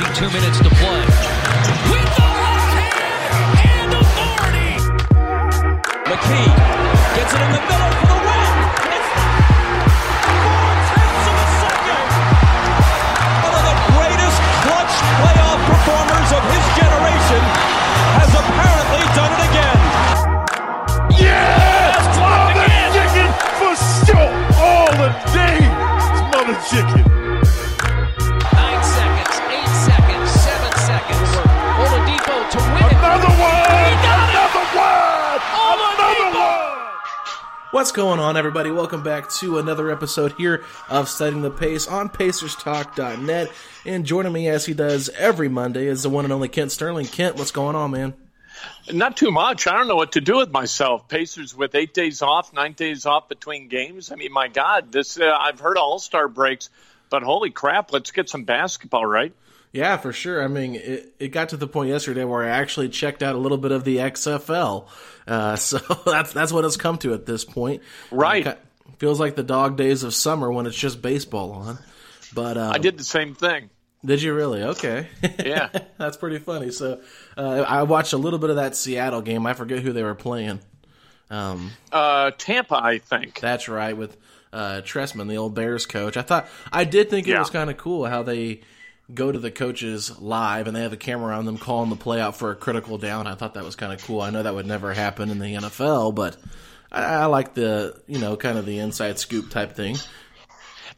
Approaching two minutes to play. With the left hand and authority. McKee gets it in the middle What's going on, everybody? Welcome back to another episode here of Setting the Pace on PacersTalk.net. And joining me as he does every Monday is the one and only Kent Sterling. Kent, what's going on, man? Not too much. I don't know what to do with myself. Pacers with eight days off, nine days off between games. I mean, my God, this uh, I've heard All Star breaks, but holy crap, let's get some basketball, right? Yeah, for sure. I mean, it, it got to the point yesterday where I actually checked out a little bit of the XFL. Uh, so that's that's what it's come to at this point. Right. It feels like the dog days of summer when it's just baseball on. But uh, I did the same thing. Did you really? Okay. Yeah. That's pretty funny. So uh, I watched a little bit of that Seattle game. I forget who they were playing. Um, Uh, Tampa, I think. that's right, with uh, Trestman, the old Bears coach. I thought I did think it Yeah. was kind of cool how they go to the coaches live and they have a camera on them calling the play out for a critical down. I thought that was kind of cool. I know that would never happen in the NFL, but I, I like the you know kind of the inside scoop type thing.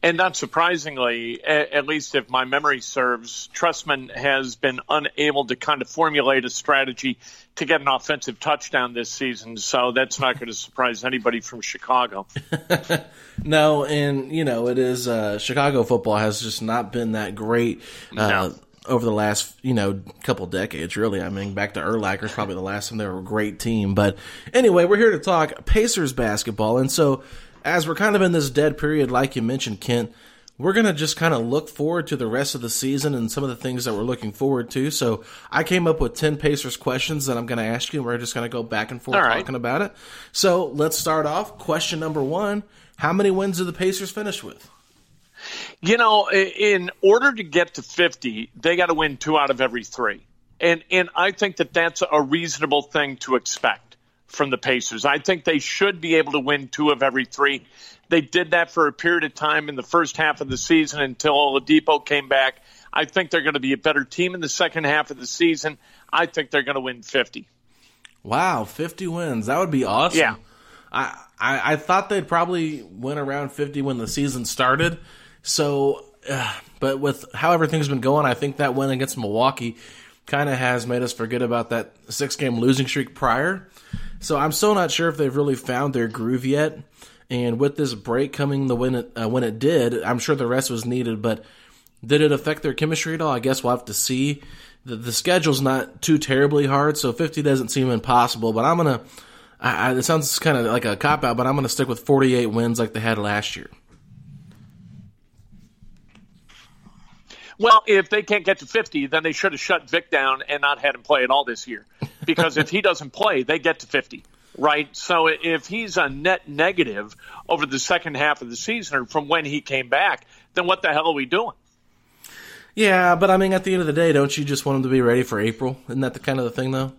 And not surprisingly, at least if my memory serves, Trestman has been unable to kind of formulate a strategy to get an offensive touchdown this season. So that's not going to surprise anybody from Chicago. No, and you know it is. Uh, Chicago football has just not been that great uh, No. over the last you know couple decades. Really, I mean, back to Urlacher is probably the last time they were a great team. But anyway, we're here to talk Pacers basketball, and so as we're kind of in this dead period, like you mentioned, Kent. We're gonna just kind of look forward to the rest of the season and some of the things that we're looking forward to. So I came up with ten Pacers questions that I'm gonna ask you. and We're just gonna go back and forth right. talking about it. So let's start off. Question number one: How many wins did the Pacers finish with? You know, in order to get to 50, they got to win two out of every three. And, and I think that that's a reasonable thing to expect from the Pacers. I think they should be able to win two of every three. They did that for a period of time in the first half of the season until Oladipo came back. I think they're going to be a better team in the second half of the season. I think they're going to win 50. Wow, fifty wins. That would be awesome. Yeah. I, I I thought they'd probably win around fifty when the season started. So, uh, but with how everything's been going, I think that win against Milwaukee kind of has made us forget about that six game losing streak prior. So I'm still not sure if they've really found their groove yet. And with this break coming the when it uh, when it did, I'm sure the rest was needed. But Did it affect their chemistry at all? I guess we'll have to see. The, the schedule's not too terribly hard, so 50 doesn't seem impossible. But I'm gonna. I, I, it sounds kind of like a cop out, but I'm gonna stick with 48 wins like they had last year. Well, if they can't get to 50, then they should have shut Vic down and not had him play at all this year. Because if he doesn't play, they get to 50, right? So if he's a net negative over the second half of the season or from when he came back, then what the hell are we doing? Yeah, but I mean, at the end of the day, don't you just want him to be ready for April? Isn't that the kind of the thing, though?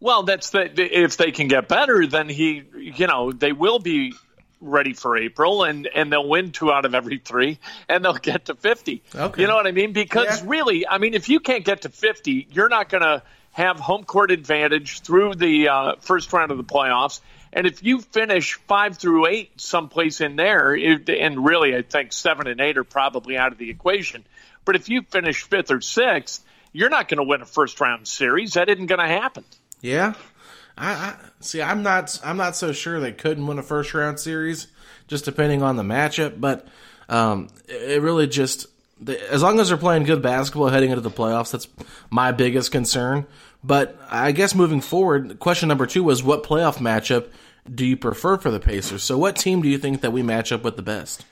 Well, that's the if they can get better, then he, you know, they will be ready for April, and and they'll win two out of every three, and they'll get to fifty. Okay. You know what I mean? Because Yeah. really, I mean, if you can't get to fifty, you're not going to have home court advantage through the uh, first round of the playoffs. And if you finish five through eight someplace in there, it, and really, I think seven and eight are probably out of the equation. But if you finish fifth or sixth, you're not going to win a first round series. That isn't going to happen. Yeah, I, I see. I'm not. I'm not so sure they couldn't win a first round series, just depending on the matchup. But um, it really just as long as they're playing good basketball heading into the playoffs, that's my biggest concern. But I guess moving forward, question number two was what playoff matchup do you prefer for the Pacers? So, what team do you think that we match up with the best?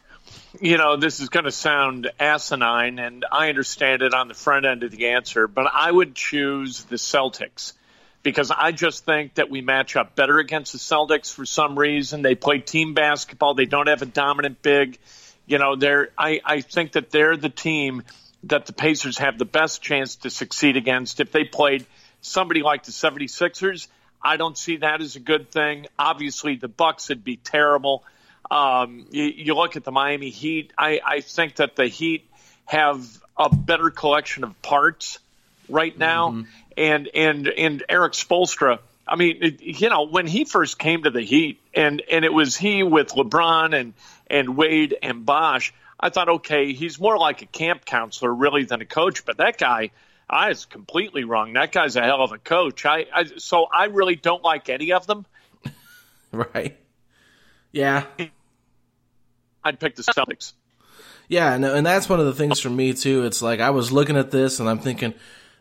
you know, this is going to sound asinine, and I understand it on the front end of the answer, but I would choose the Celtics because I just think that we match up better against the Celtics for some reason. They play team basketball. They don't have a dominant big. You know, they're. I, I think that they're the team that the Pacers have the best chance to succeed against. If they played somebody like the 76ers, I don't see that as a good thing. Obviously, the Bucks would be terrible. Um, you, you look at the Miami Heat. I, I think that the Heat have a better collection of parts right now, and and and Erik Spoelstra. I mean, it, you know, when he first came to the Heat, and and it was he with LeBron and and Wade and Bosh. I thought, okay, he's more like a camp counselor really than a coach. But that guy, I was completely wrong. That guy's a hell of a coach. I, I so I really don't like any of them. Right? Yeah, I'd pick the Celtics. Yeah, no, and that's one of the things for me too. It's like I was looking at this and I'm thinking,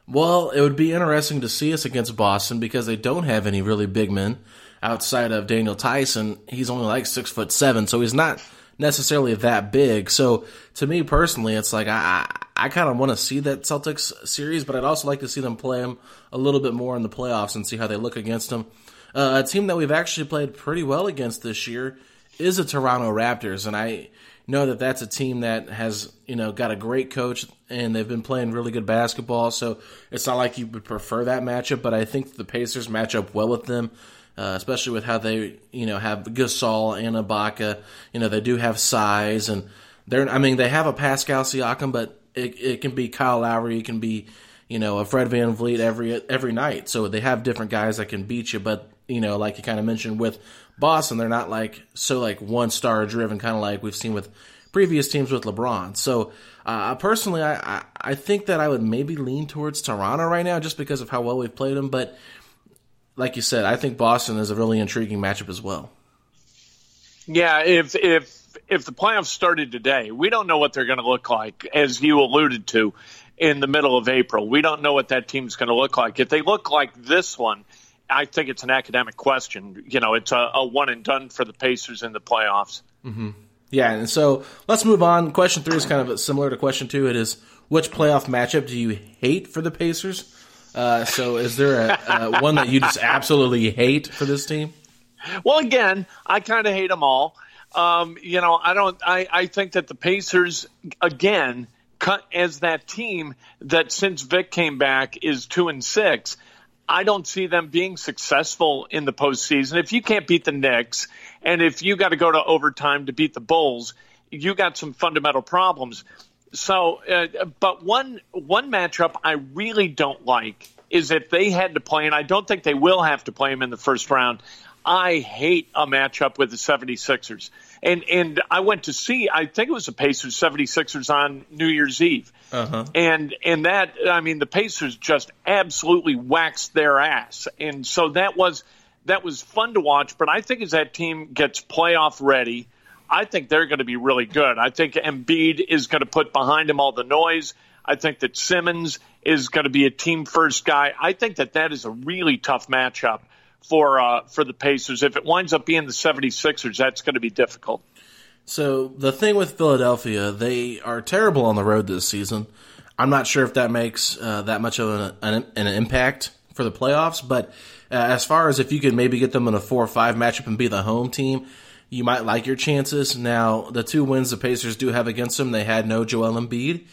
well, it would be interesting to see us against Boston because they don't have any really big men outside of Daniel Theis. He's only like six foot seven, so he's not necessarily that big. So to me personally, it's like I I, kind of want to see that Celtics series, but I'd also like to see them play them a little bit more in the playoffs and see how they look against them. Uh, a team that we've actually played pretty well against this year is the Toronto Raptors, and I know that that's a team that has you know got a great coach and they've been playing really good basketball. So it's not like you would prefer that matchup, but I think the Pacers match up well with them. Uh, especially with how they, you know, have Gasol and Ibaka. You know, they do have size, and they're. I mean, they have a Pascal Siakam, but it, it can be Kyle Lowry, it can be, you know, a Fred VanVleet every every night. So they have different guys that can beat you. But you know, like you kind of mentioned with Boston, they're not like so like one star driven, kind of like we've seen with previous teams with LeBron. So uh, personally, I, I I think that I would maybe lean towards Toronto right now, just because of how well we've played them. But like you said, I think Boston is a really intriguing matchup as well. Yeah, if if if the playoffs started today, we don't know what they're going to look like, as you alluded to, in the middle of April. We don't know what that team's going to look like. If they look like this one, I think it's an academic question. You know, it's a, a one and done for the Pacers in the playoffs. Yeah, and so let's move on. Question three is kind of similar to question two. It is which playoff matchup do you hate for the Pacers? Uh, so is there a, uh, one that you just absolutely hate for this team? Well, again, I kind of hate them all. Um, you know, I don't. I, I think that the Pacers again cut as that team that since Vic came back is two and six. I don't see them being successful in the postseason. If you can't beat the Knicks, and if you got to go to overtime to beat the Bulls, you got some fundamental problems. So, uh, but one one matchup I really don't like is if they had to play, and I don't think they will have to play them in the first round. I hate a matchup with the 76ers. And and I went to see, I think it was the Pacers 76ers on New Year's Eve. Uh-huh. And and that I mean the Pacers just absolutely waxed their ass. And so that was that was fun to watch, but I think as that team gets playoff ready, I think they're going to be really good. I think Embiid is going to put behind him all the noise. I think that Simmons is going to be a team first guy. I think that that is a really tough matchup for uh, for the Pacers. If it winds up being the 76ers, that's going to be difficult. So the thing with Philadelphia, they are terrible on the road this season. I'm not sure if that makes uh, that much of an, an, an, impact for the playoffs, but uh, as far as if you could maybe get them in a four or five matchup and be the home team, you might like your chances. Now, the two wins the Pacers do have against them, they had no Joel Embiid.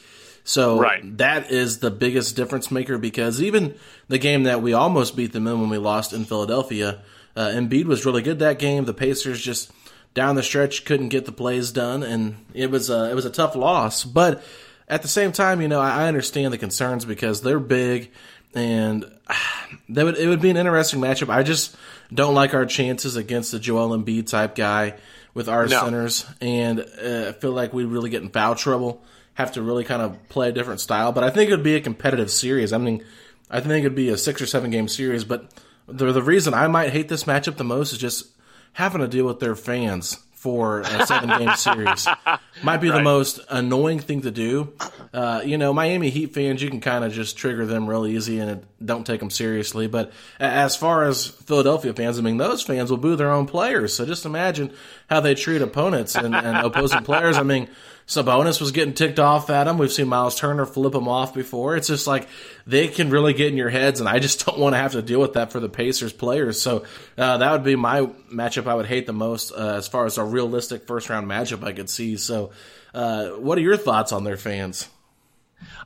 So right. that is the biggest difference maker because even the game that we almost beat them in when we lost in Philadelphia, uh, Embiid was really good that game. The Pacers just down the stretch couldn't get the plays done, and it was a, it was a tough loss. But at the same time, you know, I, I understand the concerns because they're big, and that would it would be an interesting matchup. I just don't like our chances against the Joel Embiid type guy with our no. centers, and uh, I feel like we really get in foul trouble have to really kind of play a different style. But I think it would be a competitive series. I mean, I think it'd be a six or seven game series. But the the reason I might hate this matchup the most is just having to deal with their fans for a seven game series. Might be right. the most annoying thing to do. Uh, you know, Miami Heat fans, you can kind of just trigger them real easy and don't take them seriously. But as far as Philadelphia fans, I mean, those fans will boo their own players. So just imagine how they treat opponents and, and opposing players. I mean, Sabonis was getting ticked off at him. We've seen Myles Turner flip him off before. It's just like they can really get in your heads, and I just don't want to have to deal with that for the Pacers players. So uh, that would be my matchup I would hate the most uh, as far as a realistic first round matchup I could see. So, uh, what are your thoughts on their fans?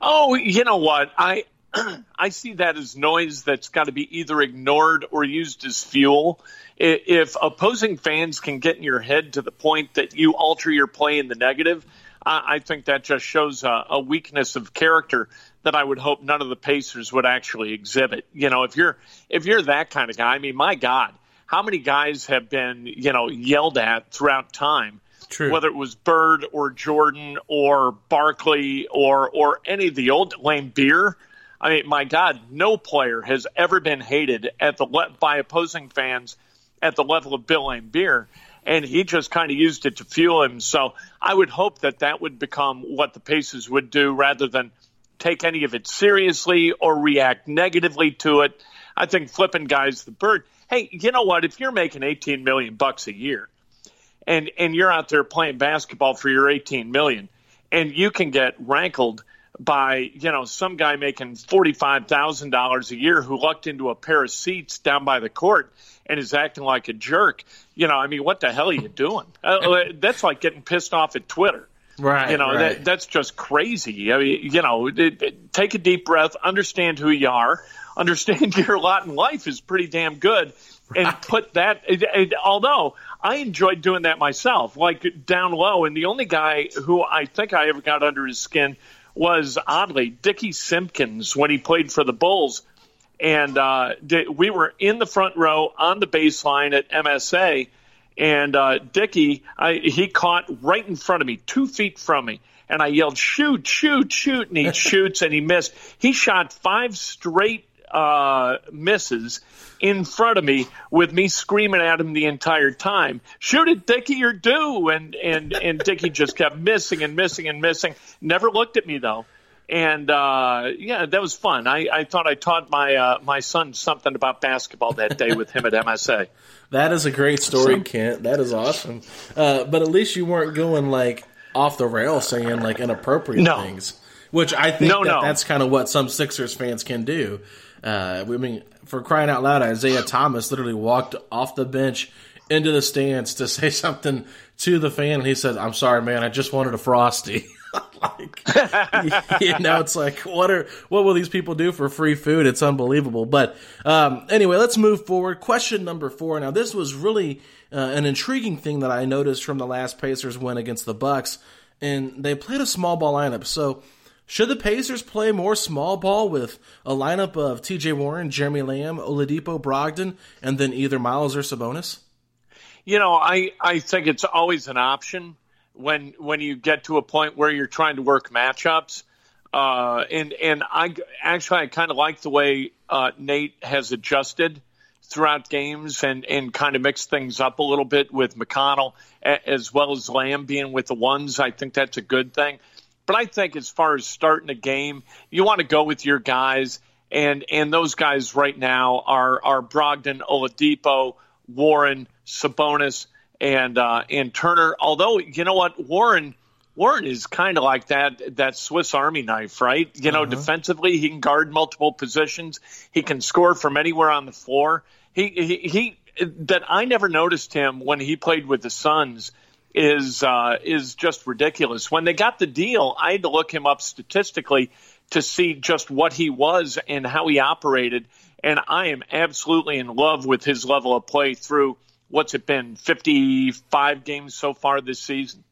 Oh, you know what I. I see that as noise that's got to be either ignored or used as fuel. If opposing fans can get in your head to the point that you alter your play in the negative, I, I think that just shows a, a weakness of character that I would hope none of the Pacers would actually exhibit. You know, if you're if you're that kind of guy, I mean, my God, how many guys have been you know yelled at throughout time? True. Whether it was Bird or Jordan or Barkley or or any of the old Laimbeer. I mean, my God, no player has ever been hated at the by opposing fans at the level of Bill Laimbeer and he just kind of used it to fuel him. So I would hope that that would become what the Pacers would do rather than take any of it seriously or react negatively to it. I think flipping guys the bird. Hey, you know what? If you're making 18 million bucks a year and and you're out there playing basketball for your 18 million and you can get rankled by you know some guy making forty five thousand dollars a year who lucked into a pair of seats down by the court and is acting like a jerk. You know, I mean, what the hell are you doing? Uh, that's like getting pissed off at Twitter. Right. You know, right. That, that's just crazy. I mean, you know, it, it, take a deep breath, understand who you are, understand your lot in life is pretty damn good, and right. put that. although I enjoyed doing that myself, like down low, and the only guy who I think I ever got under his skin was oddly Dickie Simpkins when he played for the Bulls. And uh, we were in the front row on the baseline at MSA, and uh, Dickie, I, he caught right in front of me, two feet from me, and I yelled, "Shoot, shoot, shoot!" And he shoots, and he missed. He shot five straight uh, misses in front of me with me screaming at him the entire time, shoot it, Dickie, you're due. And, and, and Dickie just kept missing and missing and missing. Never looked at me though. And, uh, yeah, that was fun. I, I thought I taught my, uh, my son something about basketball that day with him at MSA. That is a great story, Kent. That is awesome. Uh, but at least you weren't going like off the rail saying like inappropriate no. things, which I think no, that no. that's kind of what some Sixers fans can do. Uh, I mean, for crying out loud, Isaiah Thomas literally walked off the bench into the stands to say something to the fan, and he said, "I'm sorry, man. I just wanted a frosty." like, you know, it's like, what are what will these people do for free food? It's unbelievable. But um, anyway, let's move forward. Question number four. Now, this was really uh, an intriguing thing that I noticed from the last Pacers win against the Bucks, and they played a small ball lineup. So should the Pacers play more small ball with a lineup of T.J. Warren, Jeremy Lamb, Oladipo, Brogdon, and then either Myles or Sabonis? You know, I, I think it's always an option when when you get to a point where you're trying to work matchups. Uh, and and I actually I kind of like the way uh, Nate has adjusted throughout games and, and kind of mixed things up a little bit with McConnell as well as Lamb being with the ones. I think that's a good thing. But I think as far as starting a game, you want to go with your guys, and and those guys right now are are Brogdon, Oladipo, Warren, Sabonis, and uh, and Turner. Although you know what, Warren. Warren is kind of like that that Swiss Army knife, right? You know, uh-huh. defensively he can guard multiple positions. He can score from anywhere on the floor. He he, he that I never noticed him when he played with the Suns is uh, is just ridiculous. When they got the deal, I had to look him up statistically to see just what he was and how he operated. And I am absolutely in love with his level of play through what's it been 55 games so far this season.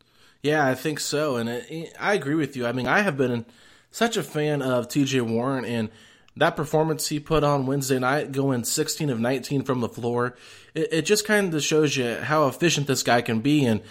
Yeah, I think so, and it, I agree with you. I mean, I have been such a fan of T.J. Warren and that performance he put on Wednesday night, going 16 of 19 from the floor, it, it just kind of shows you how efficient this guy can be. And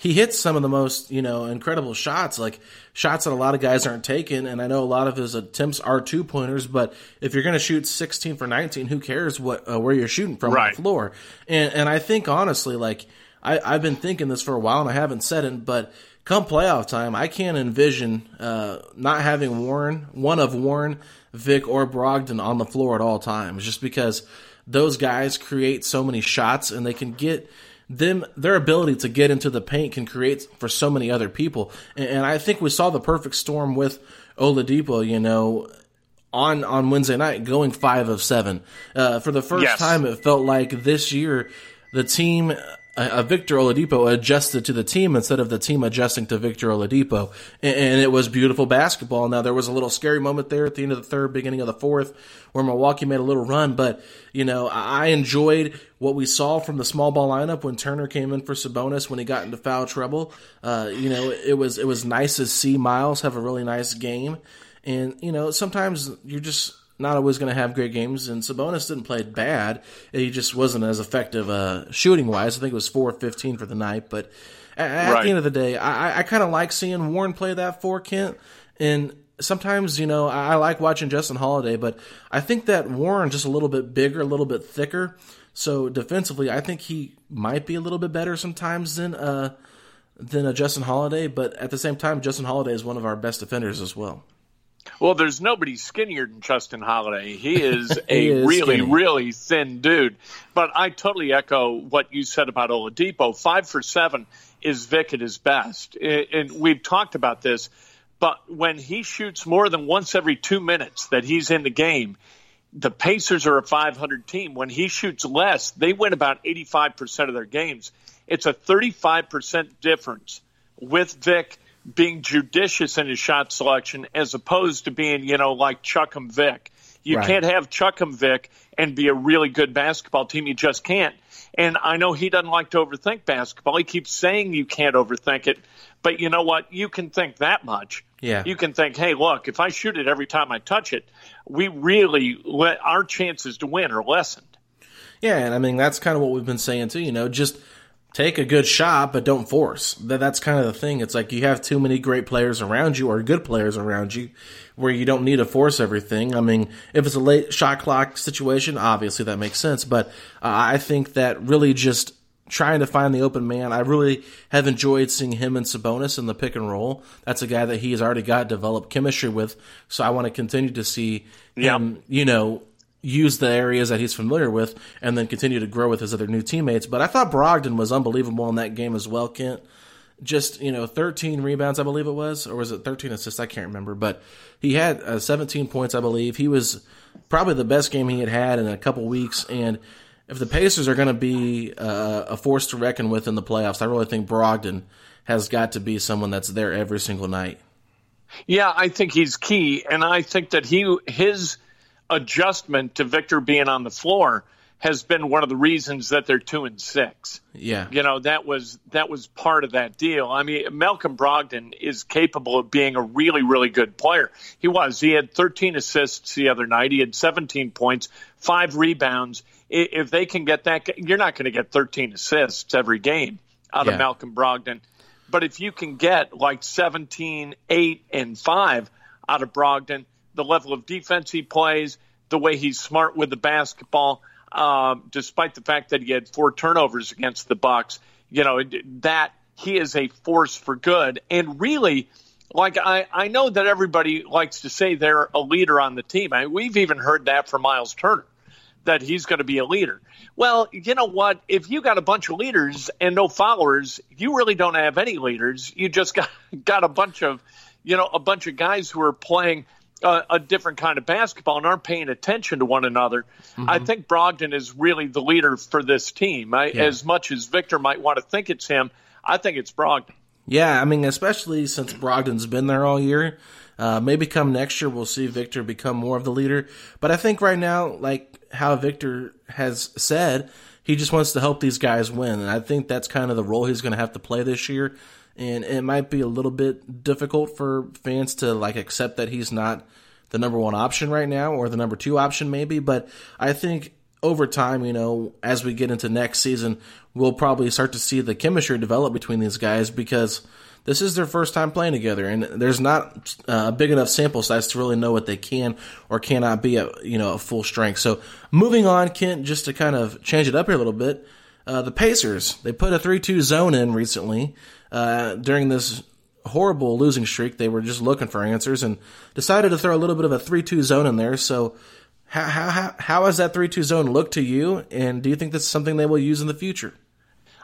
he hits some of the most, you know, incredible shots, like shots that a lot of guys aren't taking. And I know a lot of his attempts are two pointers, but if you're going to shoot 16 for 19, who cares what uh, where you're shooting from right. the floor? And and I think honestly, like I, I've been thinking this for a while and I haven't said it, but come playoff time, I can't envision uh, not having Warren, one of Warren, Vic, or Brogdon on the floor at all times, just because those guys create so many shots and they can get them their ability to get into the paint can create for so many other people. And, and I think we saw the perfect storm with Oladipo. You know, on on Wednesday night, going five of seven uh, for the first yes. time. It felt like this year the team uh, Victor Oladipo adjusted to the team instead of the team adjusting to Victor Oladipo, and, and, it was beautiful basketball. Now there was a little scary moment there at the end of the third, beginning of the fourth, where Milwaukee made a little run, but you know I enjoyed what we saw from the small ball lineup when Turner came in for Sabonis when he got into foul trouble. Uh, you know it was it was nice to see Myles have a really nice game, and you know sometimes you're just not always going to have great games, and Sabonis didn't play bad. He just wasn't as effective uh, shooting wise. I think it was four fifteen for the night, but at, at right. the end of the day, I, I kind of like seeing Warren play that for Kent, and sometimes you know I, I like watching Justin Holiday, but I think that Warren just a little bit bigger, a little bit thicker. So defensively, I think he might be a little bit better sometimes than uh, than a Justin Holiday, but at the same time, Justin Holiday is one of our best defenders as well. Well, there's nobody skinnier than Justin Holiday. He is he a is really, skinny. really thin dude. But I totally echo what you said about Oladipo. Five for seven is Vic at his best. And we've talked about this. But when he shoots more than once every two minutes that he's in the game, the Pacers are a 500 team. When he shoots less, they win about 85% of their games. It's a 35% difference with Vic being judicious in his shot selection as opposed to being, you know, like Chuck'em Vic. You right. can't have Chuck'em Vic and be a really good basketball team. You just can't. And I know he doesn't like to overthink basketball. He keeps saying you can't overthink it. But you know what? You can think that much. Yeah. You can think, hey, look, if I shoot it every time I touch it, we really let our chances to win are lessened. Yeah, and I mean that's kind of what we've been saying too. You know, just take a good shot, but don't force. That that's kind of the thing. It's like you have too many great players around you or good players around you where you don't need to force everything. I mean, if it's a late shot clock situation, obviously that makes sense. But uh, I think that really just trying to find the open man. I really have enjoyed seeing him and Sabonis in the pick and roll. That's a guy that he has already got developed chemistry with. So I want to continue to see him, you know, use the areas that he's familiar with and then continue to grow with his other new teammates. But I thought Brogdon was unbelievable in that game as well, Kent. Just, you know, 13 rebounds, I believe it was, or was it 13 assists? I can't remember. But he had uh, 17 points, I believe. He was probably the best game he had had in a couple weeks. And if the Pacers are going to be uh, a force to reckon with in the playoffs, I really think Brogdon has got to be someone that's there every single night. Yeah, I think he's key. And I think that he, his, adjustment to Victor being on the floor has been one of the reasons that they're two and six. Yeah, you know that was that was part of that deal. I mean, Malcolm Brogdon is capable of being a really really good player. He was. He had 13 assists the other night. He had 17 points, five rebounds. If they can get that, you're not going to get 13 assists every game out yeah. of Malcolm Brogdon. But if you can get like 17, 8, and 5 out of Brogdon, the level of defense he plays, the way he's smart with the basketball. um, despite the fact that he had four turnovers against the Bucks. You know that he is a force for good, and really. Like I, I know that everybody likes to say they're a leader on the team. I mean, we've even heard that from Myles Turner that he's going to be a leader. Well, you know what? If you got a bunch of leaders and no followers, you really don't have any leaders. You just got got a bunch of, you know, a bunch of guys who are playing a, a different kind of basketball and aren't paying attention to one another. Mm-hmm. I think Brogdon is really the leader for this team. I, yeah. As much as Victor might want to think it's him, I think it's Brogdon. Yeah, I mean, especially since Brogdon's been there all year. Uh, maybe come next year, we'll see Victor become more of the leader. But I think right now, like how Victor has said, he just wants to help these guys win. And I think that's kind of the role he's going to have to play this year. And it might be a little bit difficult for fans to like accept that he's not the number one option right now or the number two option maybe. But I think over time, you know, as we get into next season, we'll probably start to see the chemistry develop between these guys because this is their first time playing together, and there's not uh, a big enough sample size to really know what they can or cannot be at you know a full strength. So moving on, Kent, just to kind of change it up here a little bit, uh, the Pacers they put a three-two zone in recently uh, during this horrible losing streak. They were just looking for answers and decided to throw a little bit of a three-two zone in there. So how, how, how how has that 3 2 zone looked to you? And do you think that's something they will use in the future?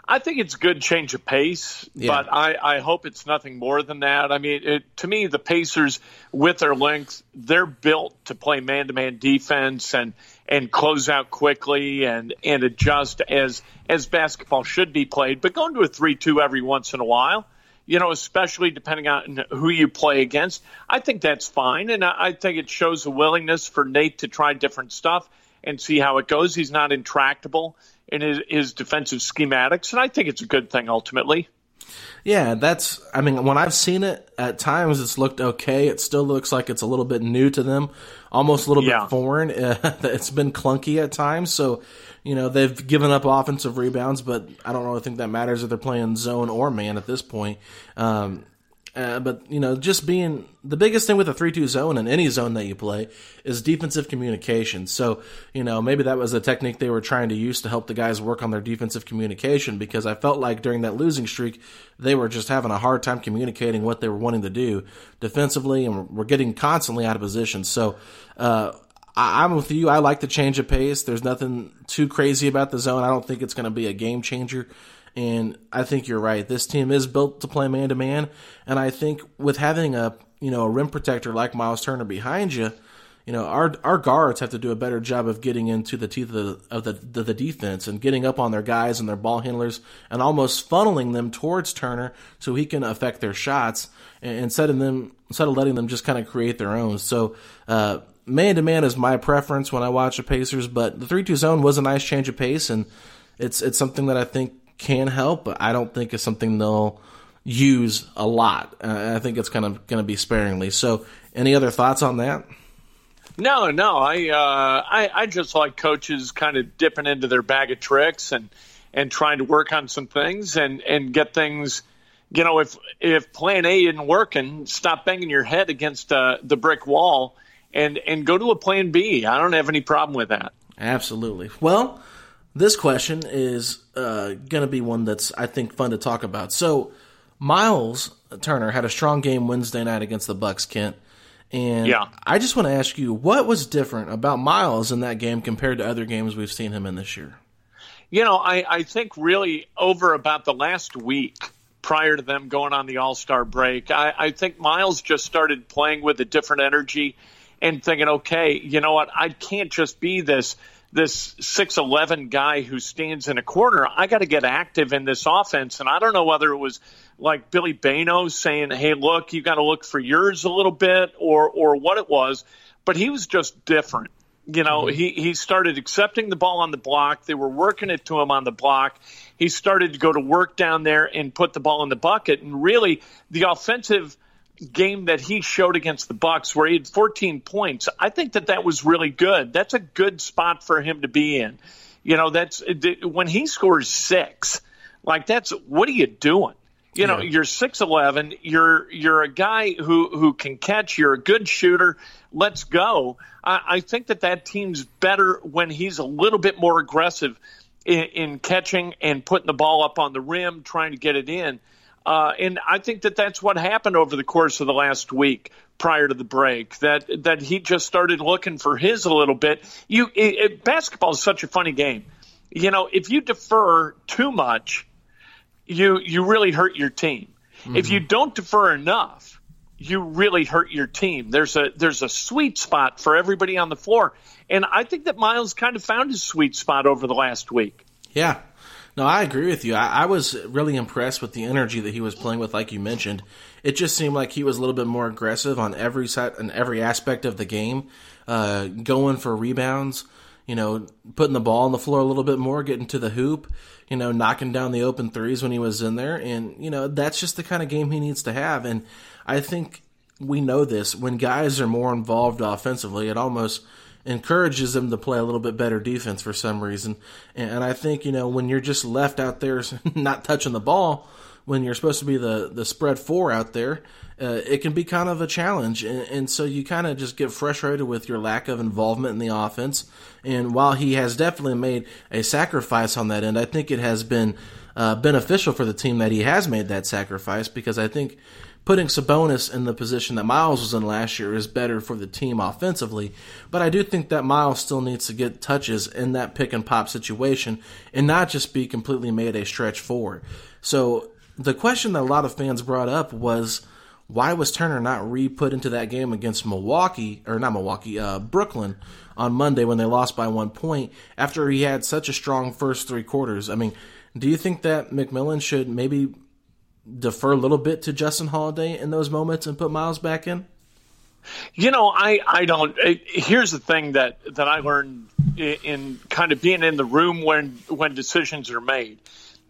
I think it's a good change of pace, yeah. but I, I hope it's nothing more than that. I mean, it, to me, the Pacers, with their length, they're built to play man to man defense and, and close out quickly and, and adjust as, as basketball should be played. But going to a 3 2 every once in a while, you know, especially depending on who you play against. I think that's fine. And I think it shows a willingness for Nate to try different stuff and see how it goes. He's not intractable in his, his defensive schematics. And I think it's a good thing ultimately. Yeah, that's. I mean, when I've seen it at times, it's looked okay. It still looks like it's a little bit new to them, almost a little yeah. bit foreign. it's been clunky at times. So you know, they've given up offensive rebounds, but I don't really think that matters if they're playing zone or man at this point. Um, uh, but you know, just being the biggest thing with a three-two zone and any zone that you play is defensive communication. So you know, maybe that was a technique they were trying to use to help the guys work on their defensive communication. Because I felt like during that losing streak, they were just having a hard time communicating what they were wanting to do defensively, and we're getting constantly out of position. So uh, I, am with you. I like the change of pace. There's nothing too crazy about the zone. I don't think it's going to be a game changer. And I think you're right. This team is built to play man to man. And I think with having a you know a rim protector like Myles Turner behind you, you know our our guards have to do a better job of getting into the teeth of the of the, the, the defense and getting up on their guys and their ball handlers and almost funneling them towards Turner so he can affect their shots instead of them instead of letting them just kind of create their own. So. Uh, man to man is my preference when I watch the Pacers, but the three two zone was a nice change of pace, and it's it's something that I think can help, but I don't think it's something they'll use a lot. Uh, I think it's kind of going to be sparingly. So, any other thoughts on that? No, no. I, uh, I I just like coaches kind of dipping into their bag of tricks and and trying to work on some things and and get things. You know, if if Plan A isn't working, stop banging your head against uh, the brick wall and and go to a plan B. I don't have any problem with that. Absolutely. Well, this question is uh, going to be one that's I think fun to talk about. So, Myles Turner had a strong game Wednesday night against the Bucks, Kent. And yeah. I just want to ask you, what was different about Myles in that game compared to other games we've seen him in this year? You know, I, I think really over about the last week prior to them going on the All Star break, I, I think Myles just started playing with a different energy and thinking, okay, you know what? I can't just be this this 6'11 guy who stands in a corner. I got to get active in this offense. And I don't know whether it was like Billy Bayno saying, hey, look, you got to look for yours a little bit or, or what it was, but he was just different. You know, mm-hmm. he, he started accepting the ball on the block. They were working it to him on the block. He started to go to work down there and put the ball in the bucket. And really, the offensive game that he showed against the Bucks where he had 14 points, I think that that was really good. That's a good spot for him to be in. You know, that's when he scores six, like that's what are you doing? You know, Yeah. you're six eleven. You're you're a guy who who can catch. You're a good shooter. Let's go. I, I think that that team's better when he's a little bit more aggressive in, in catching and putting the ball up on the rim, trying to get it in. Uh, and I think that that's what happened over the course of the last week prior to the break. That that he just started looking for his a little bit. You it, it, basketball is such a funny game. You know, if you defer too much, you you really hurt your team. If you don't defer enough, you really hurt your team. There's a there's a sweet spot for everybody on the floor, and I think that Myles kind of found his sweet spot over the last week. Yeah. No, I agree with you. I, I was really impressed with the energy that he was playing with, like you mentioned. It just seemed like he was a little bit more aggressive on every side and every aspect of the game, uh, going for rebounds, you know, putting the ball on the floor a little bit more, getting to the hoop, you know, knocking down the open threes when he was in there. And, you know, that's just the kind of game he needs to have. And I think we know this. When guys are more involved offensively, it almost encourages them to play a little bit better defense for some reason. And, I think, you know, when you're just left out there not touching the ball, when you're supposed to be the, the spread four out there, uh, it can be kind of a challenge. And, and so you kind of just get frustrated with your lack of involvement in the offense. And while he has definitely made a sacrifice on that end, I think it has been uh, beneficial for the team that he has made that sacrifice because I think putting Sabonis in the position that Myles was in last year is better for the team offensively. But I do think that Myles still needs to get touches in that pick and pop situation and not just be completely made a stretch forward. So the question that a lot of fans brought up was why was Turner not re put into that game against Milwaukee or not Milwaukee, uh, Brooklyn on Monday when they lost by one point after he had such a strong first three quarters? I mean, do you think that McMillan should maybe defer a little bit to Justin Holiday in those moments and put Myles back in? You know, I I don't. It, here's the thing that that I learned in, in kind of being in the room when when decisions are made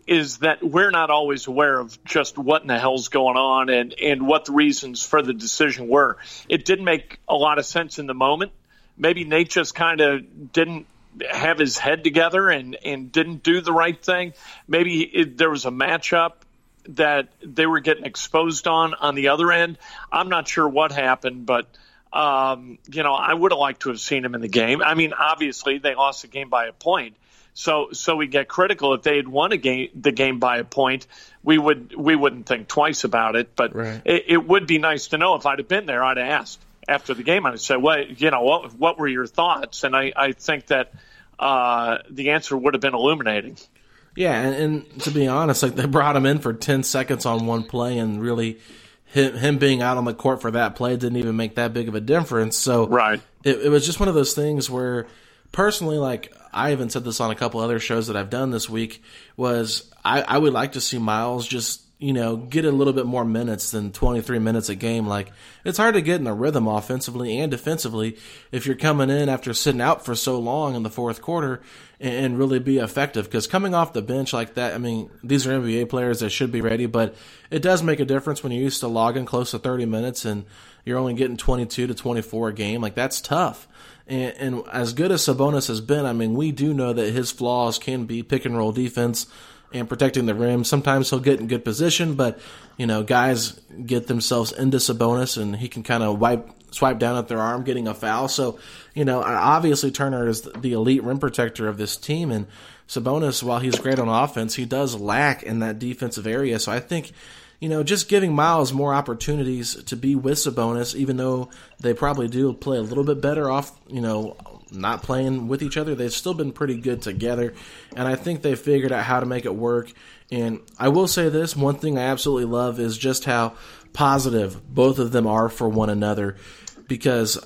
is that we're not always aware of just what in the hell's going on and and what the reasons for the decision were. It didn't make a lot of sense in the moment. Maybe Nate just kind of didn't have his head together and and didn't do the right thing. Maybe it, there was a matchup that they were getting exposed on on the other end. I'm not sure what happened, but um, you know, I would have liked to have seen him in the game. I mean, obviously they lost the game by a point. So, so we get critical. If they had won a game, the game by a point, we would we wouldn't think twice about it. But Right. it, it would be nice to know if I'd have been there. I'd have asked after the game. I'd say, "What you know? What what were your thoughts?" And I I think that uh, the answer would have been illuminating. Yeah, and, and to be honest, like they brought him in for ten seconds on one play, and really, him, him being out on the court for that play didn't even make that big of a difference. So, Right. it, it was just one of those things where, personally, like I even said this on a couple other shows that I've done this week, was I, I would like to see Myles just you know get a little bit more minutes than 23 minutes a game. Like it's hard to get in a rhythm offensively and defensively if you're coming in after sitting out for so long in the fourth quarter and, and really be effective. Because coming off the bench like that, I mean, these are NBA players that should be ready, but it does make a difference when you're used to logging close to 30 minutes and you're only getting 22 to 24 a game. Like that's tough. And, and as good as Sabonis has been, I mean, we do know that his flaws can be pick and roll defense and protecting the rim. Sometimes he'll get in good position, but you know, guys get themselves into Sabonis, and he can kind of wipe swipe down at their arm, getting a foul. So, you know, obviously Turner is the elite rim protector of this team, and Sabonis, while he's great on offense, he does lack in that defensive area. So I think. You know, just giving Myles more opportunities to be with Sabonis, even though they probably do play a little bit better off, you know, not playing with each other. They've still been pretty good together, and I think they figured out how to make it work. And I will say this one thing I absolutely love is just how positive both of them are for one another because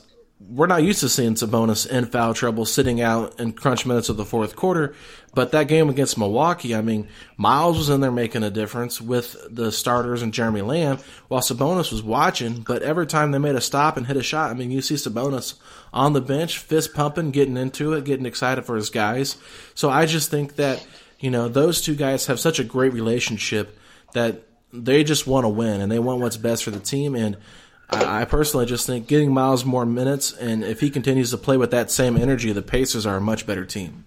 we're not used to seeing Sabonis in foul trouble sitting out in crunch minutes of the fourth quarter. But that game against Milwaukee, I mean, Myles was in there making a difference with the starters and Jeremy Lamb while Sabonis was watching. But every time they made a stop and hit a shot, I mean, you see Sabonis on the bench, fist pumping, getting into it, getting excited for his guys. So I just think that, you know, those two guys have such a great relationship that they just want to win and they want what's best for the team. And I I personally just think getting Myles more minutes, and if he continues to play with that same energy, the Pacers are a much better team.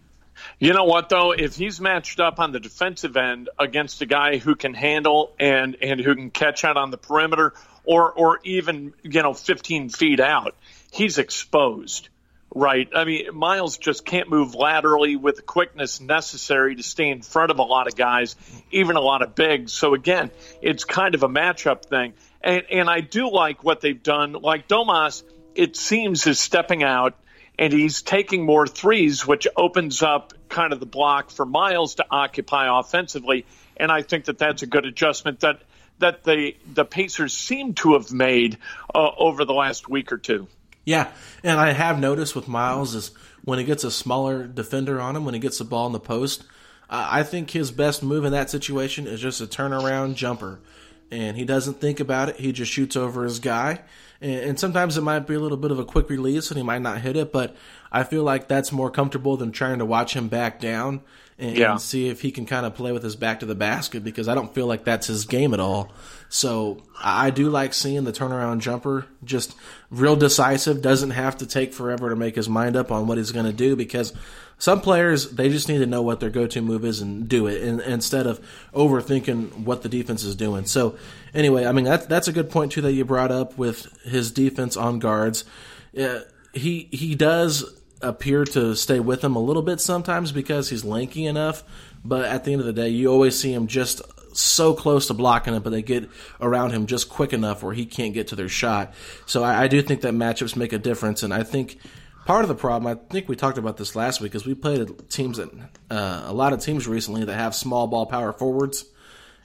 You know what though? If he's matched up on the defensive end against a guy who can handle and and who can catch out on the perimeter or or even you know 15 feet out, he's exposed. Right. I mean, Myles just can't move laterally with the quickness necessary to stay in front of a lot of guys, even a lot of bigs. So again, it's kind of a matchup thing. And and I do like what they've done. Like Domas, it seems is stepping out and he's taking more threes, which opens up kind of the block for Myles to occupy offensively. And I think that that's a good adjustment that that the the Pacers seem to have made uh, over the last week or two. Yeah, and I have noticed with Myles is when he gets a smaller defender on him, when he gets the ball in the post, uh, I think his best move in that situation is just a turnaround jumper, and he doesn't think about it. He just shoots over his guy, and, and sometimes it might be a little bit of a quick release, and he might not hit it, but I feel like that's more comfortable than trying to watch him back down and, Yeah. and see if he can kind of play with his back to the basket because I don't feel like that's his game at all. So I I do like seeing the turnaround jumper, just real decisive, doesn't have to take forever to make his mind up on what he's going to do because some players they just need to know what their go-to move is and do it and, instead of overthinking what the defense is doing. So anyway, I mean that's that's a good point too that you brought up with his defense on guards. He he does appear to stay with him a little bit sometimes because he's lanky enough. But at the end of the day, you always see him just so close to blocking it, but they get around him just quick enough where he can't get to their shot. So I, I do think that matchups make a difference, and I think part of the problem, I think we talked about this last week, is we played teams that uh, a lot of teams recently that have small ball power forwards.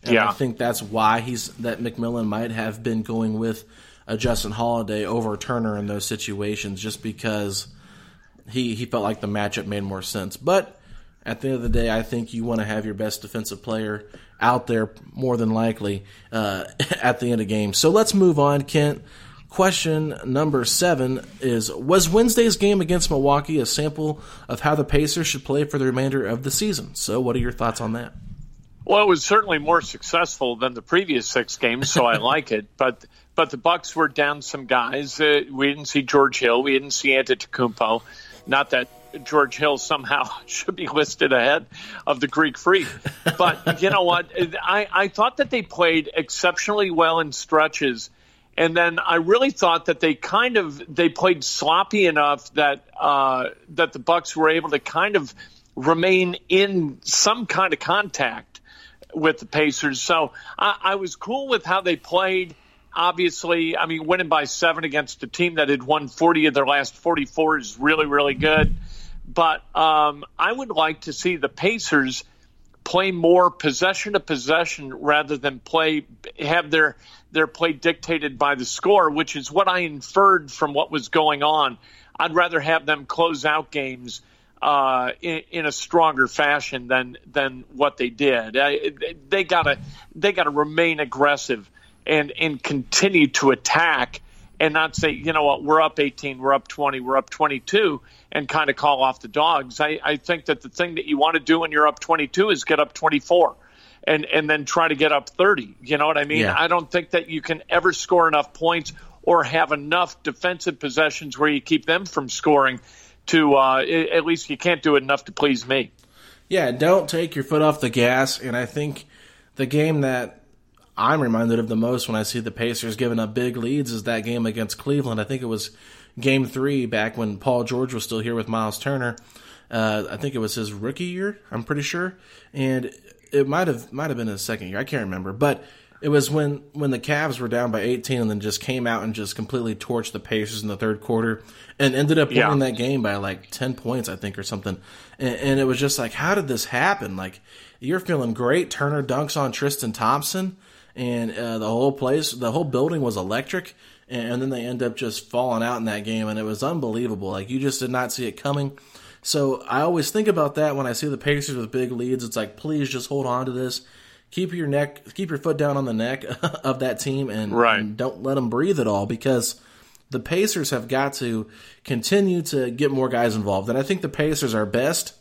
And Yeah. I think that's why he's that McMillan might have been going with a Justin Holiday over Turner in those situations, just because he he felt like the matchup made more sense. But at the end of the day, I think you want to have your best defensive player out there more than likely uh, at the end of games. So let's move on, Kent. Question number seven is Was Wednesday's game against Milwaukee a sample of how the Pacers should play for the remainder of the season? So, what are your thoughts on that? Well, it was certainly more successful than the previous six games, so I like it. But but the Bucks were down some guys. Uh, we didn't see George Hill. We didn't see Antetokounmpo. Not that George Hill somehow should be listed ahead of the Greek Freak, but you know what? I I thought that they played exceptionally well in stretches. And then I really thought that they kind of they played sloppy enough that uh, that the Bucks were able to kind of remain in some kind of contact with the Pacers. So I, I was cool with how they played. Obviously, I mean, winning by seven against a team that had won 40 of their last 44 is really, really good. But um, I would like to see the Pacers play more possession to possession rather than play have their their play dictated by the score, which is what I inferred from what was going on. I'd rather have them close out games uh, in, in a stronger fashion than than what they did. Uh, they gotta they gotta remain aggressive and and continue to attack and not say you know what we're up 18, we're up 20, we're up 22, and kind of call off the dogs. I, I think that the thing that you want to do when you're up 22 is get up 24. And, and then try to get up 30. You know what I mean? Yeah. I don't think that you can ever score enough points or have enough defensive possessions where you keep them from scoring to uh, at least you can't do it enough to please me. Yeah, don't take your foot off the gas. And I think the game that I'm reminded of the most when I see the Pacers giving up big leads is that game against Cleveland. I think it was game three back when Paul George was still here with Myles Turner. Uh, I think it was his rookie year, I'm pretty sure. And it might have might have been his second year. I can't remember. But it was when when the Cavs were down by 18 and then just came out and just completely torched the Pacers in the third quarter and ended up Yeah. winning that game by like 10 points, I think, or something. And, and it was just like, how did this happen? Like, you're feeling great. Turner dunks on Tristan Thompson, and uh, the whole place, the whole building was electric. And, then they end up just falling out in that game, and it was unbelievable. Like, you just did not see it coming. So I always think about that when I see the Pacers with big leads. It's like, please just hold on to this. Keep your neck, keep your foot down on the neck of that team, and, Right. and don't let them breathe at all because the Pacers have got to continue to get more guys involved. And I think the Pacers are best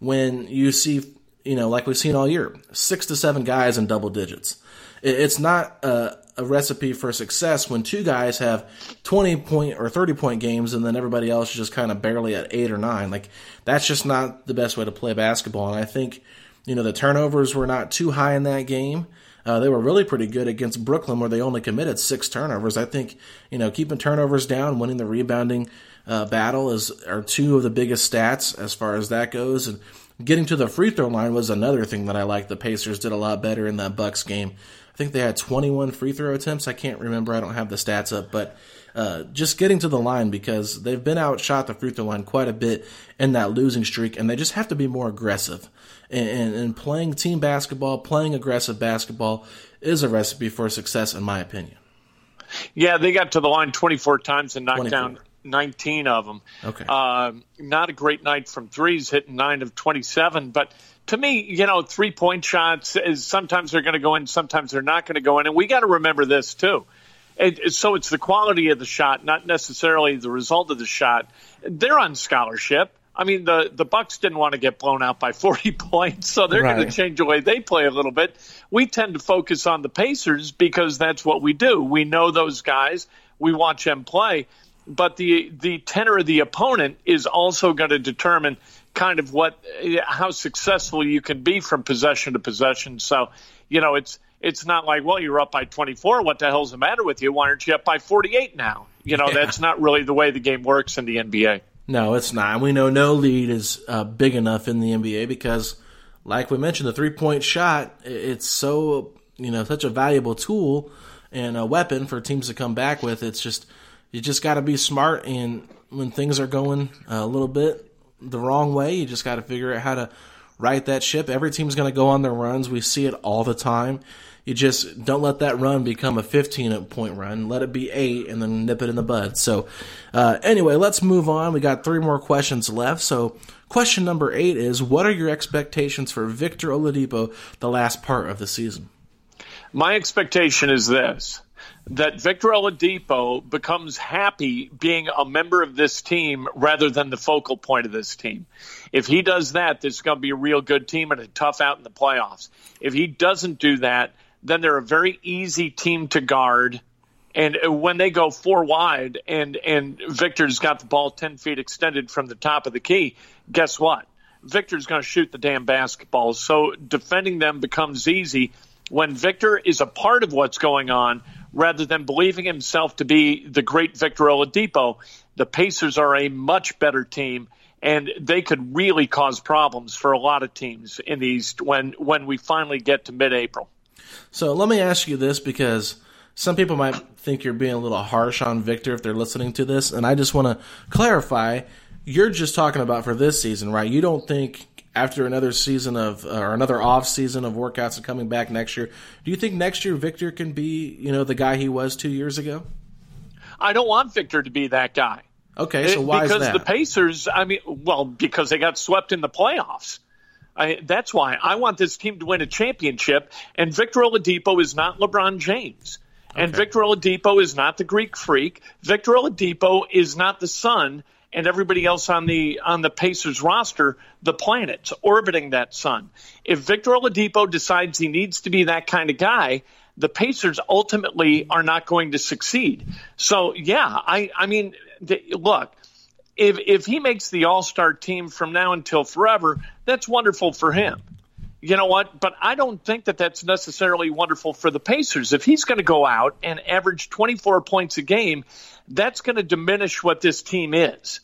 when you see you know, like we've seen all year, six to seven guys in double digits. It's not a, a recipe for success when two guys have 20 point or 30 point games and then everybody else is just kind of barely at eight or nine. Like, that's just not the best way to play basketball. And I think, you know, the turnovers were not too high in that game. Uh, they were really pretty good against Brooklyn, where they only committed six turnovers. I think you know keeping turnovers down, winning the rebounding uh, battle is are two of the biggest stats as far as that goes. And getting to the free throw line was another thing that I liked. The Pacers did a lot better in that Bucks game. I think they had 21 free throw attempts. I can't remember. I don't have the stats up, but uh, just getting to the line because they've been outshot the free throw line quite a bit in that losing streak, and they just have to be more aggressive. And, and, and playing team basketball, playing aggressive basketball is a recipe for success, in my opinion. Yeah, they got to the line 24 times and knocked 24. down 19 of them. Okay. Uh, not a great night from threes, hitting nine of 27. But to me, you know, three point shots is sometimes they're going to go in, sometimes they're not going to go in. And we got to remember this too. It, so it's the quality of the shot, not necessarily the result of the shot. They're on scholarship. I mean, the the Bucks didn't want to get blown out by 40 points, so they're right. going to change the way they play a little bit. We tend to focus on the Pacers because that's what we do. We know those guys. We watch them play, but the the tenor of the opponent is also going to determine kind of what how successful you can be from possession to possession. So, you know, it's it's not like, well, you're up by 24. What the hell's the matter with you? Why aren't you up by 48 now? You know, yeah. that's not really the way the game works in the NBA. No, it's not. We know no lead is uh, big enough in the NBA because, like we mentioned, the three point shot it's so you know such a valuable tool and a weapon for teams to come back with. It's just you just got to be smart and when things are going a little bit the wrong way, you just got to figure out how to right that ship. Every team's going to go on their runs. We see it all the time you just don't let that run become a 15 point run. Let it be eight and then nip it in the bud. So, uh, anyway, let's move on. We got three more questions left. So, question number eight is What are your expectations for Victor Oladipo the last part of the season? My expectation is this that Victor Oladipo becomes happy being a member of this team rather than the focal point of this team. If he does that, this is going to be a real good team and a tough out in the playoffs. If he doesn't do that, then they're a very easy team to guard. And when they go four wide and, and Victor's got the ball 10 feet extended from the top of the key, guess what? Victor's going to shoot the damn basketball. So defending them becomes easy when Victor is a part of what's going on rather than believing himself to be the great Victor Oladipo. The Pacers are a much better team and they could really cause problems for a lot of teams in the East when, when we finally get to mid April. So let me ask you this because some people might think you're being a little harsh on Victor if they're listening to this, and I just want to clarify. You're just talking about for this season, right? You don't think after another season of uh, or another off season of workouts and coming back next year, do you think next year Victor can be, you know, the guy he was two years ago? I don't want Victor to be that guy. Okay, so why because the Pacers, I mean, well, because they got swept in the playoffs. I, that's why I want this team to win a championship. And Victor Oladipo is not LeBron James. Okay. And Victor Oladipo is not the Greek freak. Victor Oladipo is not the sun and everybody else on the on the Pacers roster, the planets orbiting that sun. If Victor Oladipo decides he needs to be that kind of guy, the Pacers ultimately are not going to succeed. So yeah, I I mean, look, if if he makes the All Star team from now until forever, that's wonderful for him. You know what? But I don't think that that's necessarily wonderful for the Pacers. If he's going to go out and average 24 points a game, that's going to diminish what this team is.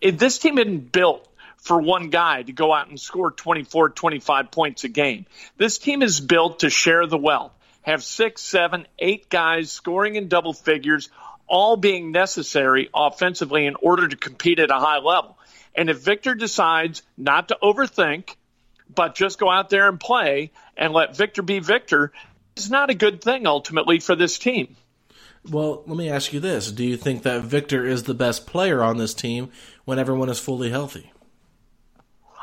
If this team isn't built for one guy to go out and score 24, 25 points a game. This team is built to share the wealth, have six, seven, eight guys scoring in double figures, all being necessary offensively in order to compete at a high level. And if Victor decides not to overthink, but just go out there and play and let Victor be Victor, it's not a good thing ultimately for this team. Well, let me ask you this. Do you think that Victor is the best player on this team when everyone is fully healthy?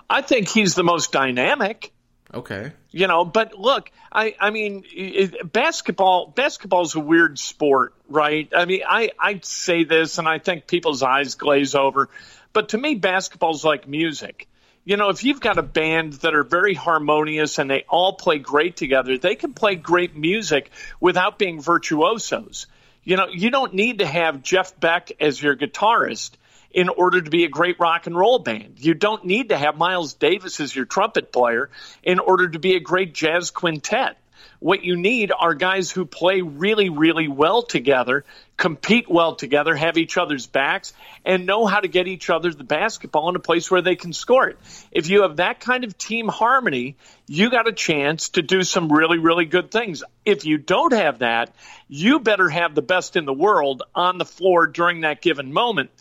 I think he's the most dynamic. Okay. You know, but look, I I mean, it, basketball basketball's a weird sport, right? I mean, I I say this and I think people's eyes glaze over, but to me basketball's like music. You know, if you've got a band that are very harmonious and they all play great together, they can play great music without being virtuosos. You know, you don't need to have Jeff Beck as your guitarist in order to be a great rock and roll band. You don't need to have Miles Davis as your trumpet player in order to be a great jazz quintet. What you need are guys who play really, really well together, compete well together, have each other's backs, and know how to get each other the basketball in a place where they can score it. If you have that kind of team harmony, you got a chance to do some really, really good things. If you don't have that, you better have the best in the world on the floor during that given moment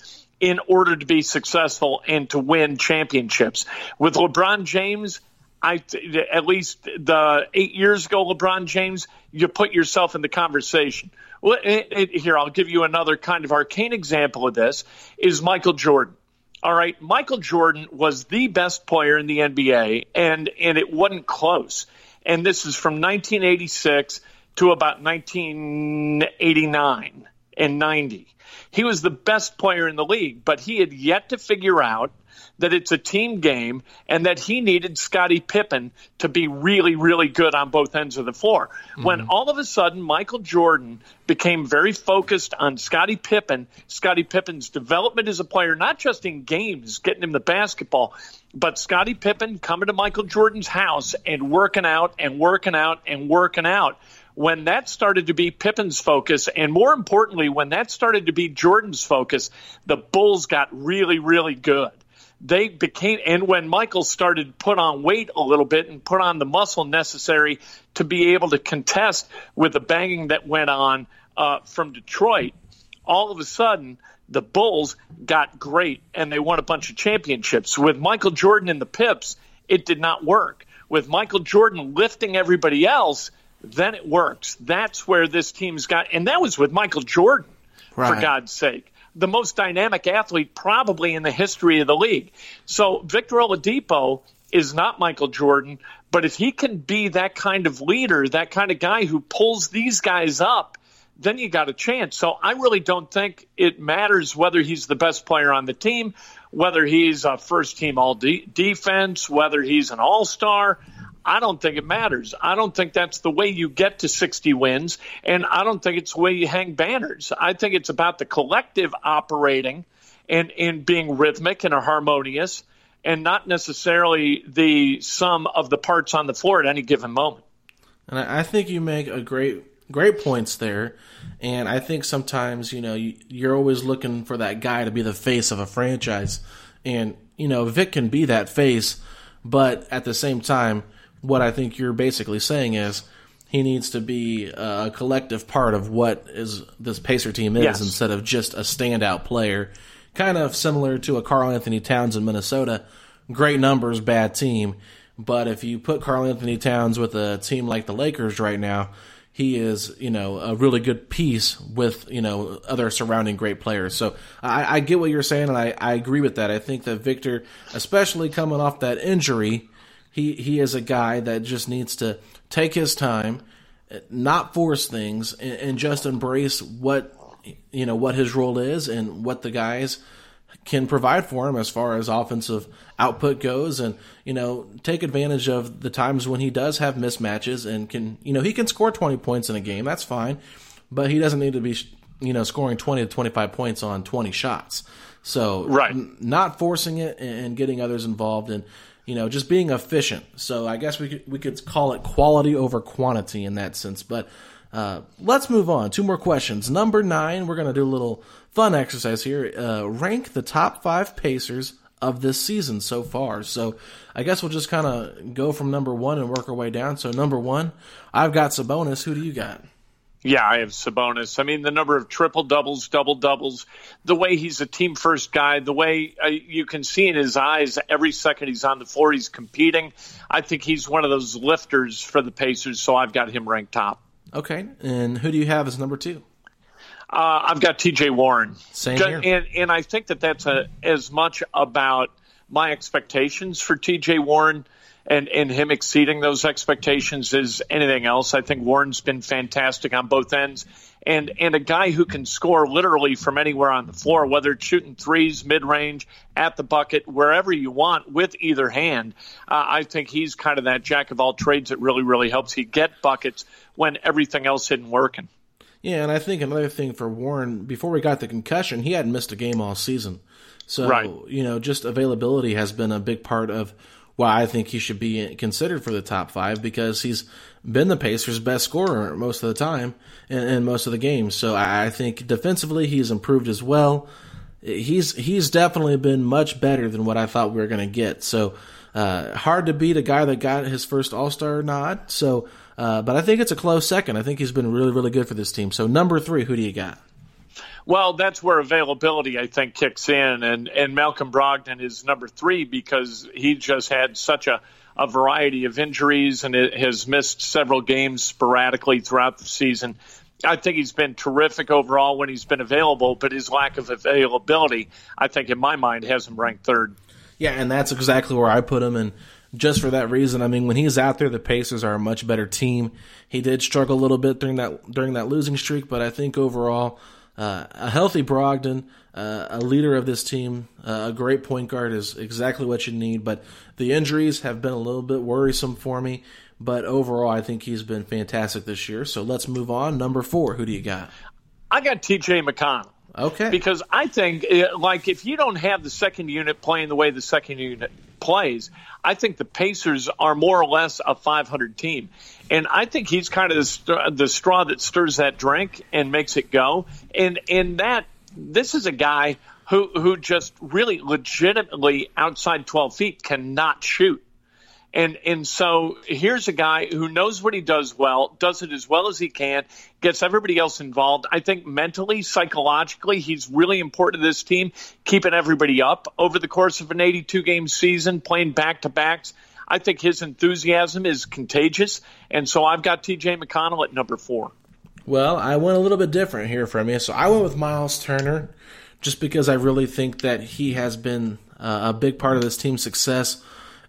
in order to be successful and to win championships. With LeBron James, I at least the eight years ago, LeBron James, you put yourself in the conversation. Well, it, it, here I'll give you another kind of arcane example of this: is Michael Jordan. All right, Michael Jordan was the best player in the NBA, and and it wasn't close. And this is from 1986 to about 1989 and 90. He was the best player in the league, but he had yet to figure out that it's a team game and that he needed Scottie Pippen to be really, really good on both ends of the floor. Mm-hmm. When all of a sudden Michael Jordan became very focused on Scottie Pippen, Scottie Pippen's development as a player, not just in games, getting him the basketball, but Scottie Pippen coming to Michael Jordan's house and working out and working out and working out when that started to be Pippen's focus, and more importantly, when that started to be Jordan's focus, the Bulls got really, really good they became, and when Michael started put on weight a little bit and put on the muscle necessary to be able to contest with the banging that went on uh, from Detroit, all of a sudden the Bulls got great and they won a bunch of championships. With Michael Jordan and the Pips, it did not work. With Michael Jordan lifting everybody else, then it works. That's where this team's got, and that was with Michael Jordan, right. for God's sake the most dynamic athlete probably in the history of the league. So Victor Oladipo is not Michael Jordan, but if he can be that kind of leader, that kind of guy who pulls these guys up, then you got a chance. So I really don't think it matters whether he's the best player on the team, whether he's a first team all de- defense, whether he's an all star. I don't think it matters. I don't think that's the way you get to 60 wins, and I don't think it's the way you hang banners. I think it's about the collective operating and, and being rhythmic and harmonious, and not necessarily the sum of the parts on the floor at any given moment. And I think you make a great great points there. And I think sometimes, you know, you're always looking for that guy to be the face of a franchise. And, you know, Vic can be that face, but at the same time, what I think you're basically saying is he needs to be a collective part of what is this Pacer team is yes. instead of just a standout player. Kind of similar to a Karl-Anthony Towns in Minnesota. Great numbers, bad team. But if you put Karl-Anthony Towns with a team like the Lakers right now, he is, you know, a really good piece with, you know, other surrounding great players. So I, I get what you're saying, and I, I agree with that. I think that Victor, especially coming off that injury, he he is a guy that just needs to take his time, not force things, and, and just embrace what you know what his role is and what the guys can provide for him as far as offensive output goes. And you know take advantage of the times when he does have mismatches and can you know he can score 20 points in a game that's fine. But he doesn't need to be you know scoring 20 to 25 points on 20 shots. So right. N- not forcing it and getting others involved and you know, just being efficient. So I guess we could, we could call it quality over quantity in that sense. But uh, let's move on. Two more questions. Number nine, we're going to do a little fun exercise here. Uh, rank the top five Pacers of this season so far. So I guess we'll just kind of go from number one and work our way down. So number one, I've got Sabonis. Who do you got? Yeah, I have Sabonis. I mean, the number of triple doubles, double doubles, the way he's a team first guy, the way uh, you can see in his eyes every second he's on the floor, he's competing. I think he's one of those lifters for the Pacers, so I've got him ranked top. Okay, and who do you have as number two? Uh, I've got T.J. Warren. Same here. And, and I think that that's a, as much about my expectations for T.J. Warren and, and him exceeding those expectations is anything else. I think Warren's been fantastic on both ends. And, and a guy who can score literally from anywhere on the floor, whether it's shooting threes, mid range, at the bucket, wherever you want with either hand. Uh, I think he's kind of that jack of all trades that really, really helps you get buckets when everything else isn't working. Yeah, and I think another thing for Warren, before we got the concussion, he hadn't missed a game all season. So, right. you know, just availability has been a big part of why I think he should be considered for the top five because he's been the Pacers' best scorer most of the time in most of the games. So I think defensively he's improved as well. He's he's definitely been much better than what I thought we were going to get. So uh, hard to beat a guy that got his first All Star nod. So, uh, but I think it's a close second. I think he's been really really good for this team. So number three, who do you got? Well, that's where availability, I think, kicks in. And, and Malcolm Brogdon is number three because he just had such a, a variety of injuries and has missed several games sporadically throughout the season. I think he's been terrific overall when he's been available, but his lack of availability, I think, in my mind, has him ranked third. Yeah, and that's exactly where I put him. And just for that reason, I mean, when he's out there, the Pacers are a much better team. He did struggle a little bit during that during that losing streak, but I think overall, uh, a healthy Brogdon, uh, a leader of this team, uh, a great point guard is exactly what you need. But the injuries have been a little bit worrisome for me. But overall, I think he's been fantastic this year. So let's move on. Number four, who do you got? I got TJ McConnell. Okay. Because I think, uh, like, if you don't have the second unit playing the way the second unit plays, I think the Pacers are more or less a 500 team. And I think he's kind of the, the straw that stirs that drink and makes it go. And, and that, this is a guy who, who just really legitimately outside 12 feet cannot shoot. And and so here's a guy who knows what he does well, does it as well as he can, gets everybody else involved. I think mentally, psychologically, he's really important to this team, keeping everybody up over the course of an 82 game season, playing back to backs. I think his enthusiasm is contagious, and so I've got TJ McConnell at number four. Well, I went a little bit different here from you, so I went with Myles Turner, just because I really think that he has been uh, a big part of this team's success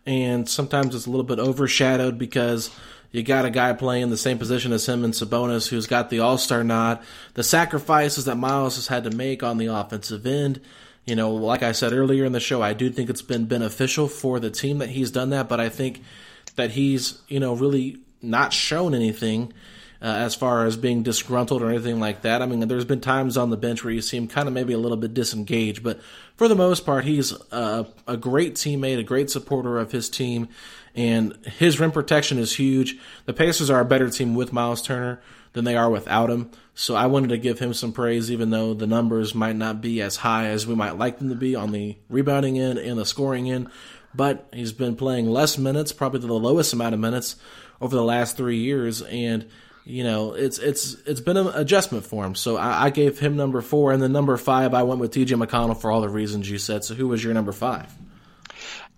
and sometimes it's a little bit overshadowed because you got a guy playing the same position as him in Sabonis who's got the All Star nod. The sacrifices that Myles has had to make on the offensive end, you know, like I said earlier in the show, I do think it's been beneficial for the team that he's done that, but I think that he's, you know, really not shown anything. Uh, as far as being disgruntled or anything like that. I mean, there's been times on the bench where you see him kind of maybe a little bit disengaged, but for the most part, he's a, a great teammate, a great supporter of his team, and his rim protection is huge. The Pacers are a better team with Myles Turner than they are without him. So I wanted to give him some praise, even though the numbers might not be as high as we might like them to be on the rebounding end and the scoring end. But he's been playing less minutes, probably the lowest amount of minutes over the last three years, and you know, it's it's it's been an adjustment for him. So I, I gave him number four, and then number five, I went with T.J. McConnell for all the reasons you said. So who was your number five?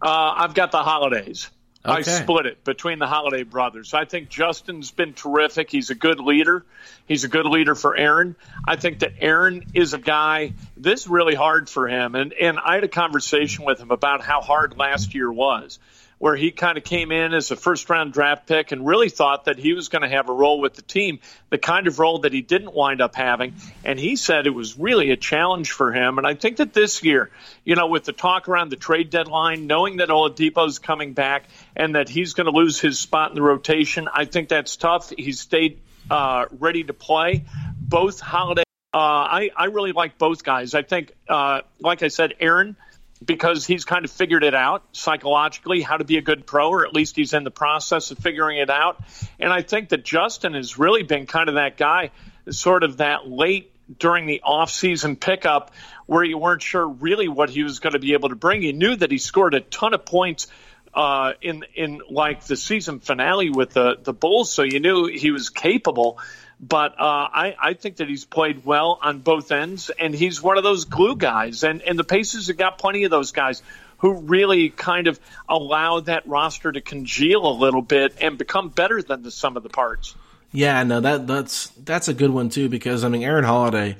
Uh, I've got the holidays. Okay. I split it between the Holiday brothers. I think Justin's been terrific. He's a good leader. He's a good leader for Aaron. I think that Aaron is a guy. This is really hard for him, and and I had a conversation with him about how hard last year was where he kind of came in as a first round draft pick and really thought that he was going to have a role with the team, the kind of role that he didn't wind up having. And he said it was really a challenge for him. And I think that this year, you know, with the talk around the trade deadline, knowing that Oladipo's coming back and that he's going to lose his spot in the rotation, I think that's tough. He stayed uh, ready to play. Both Holiday, uh, I, I really like both guys. I think, uh, like I said, Aaron – because he's kind of figured it out psychologically how to be a good pro, or at least he's in the process of figuring it out. And I think that Justin has really been kind of that guy, sort of that late during the off-season pickup where you weren't sure really what he was going to be able to bring. You knew that he scored a ton of points uh, in in like the season finale with the the Bulls, so you knew he was capable. But uh, I, I think that he's played well on both ends, and he's one of those glue guys. And, and the Pacers have got plenty of those guys who really kind of allow that roster to congeal a little bit and become better than the sum of the parts. Yeah, no, that that's that's a good one too because I mean Aaron Holiday,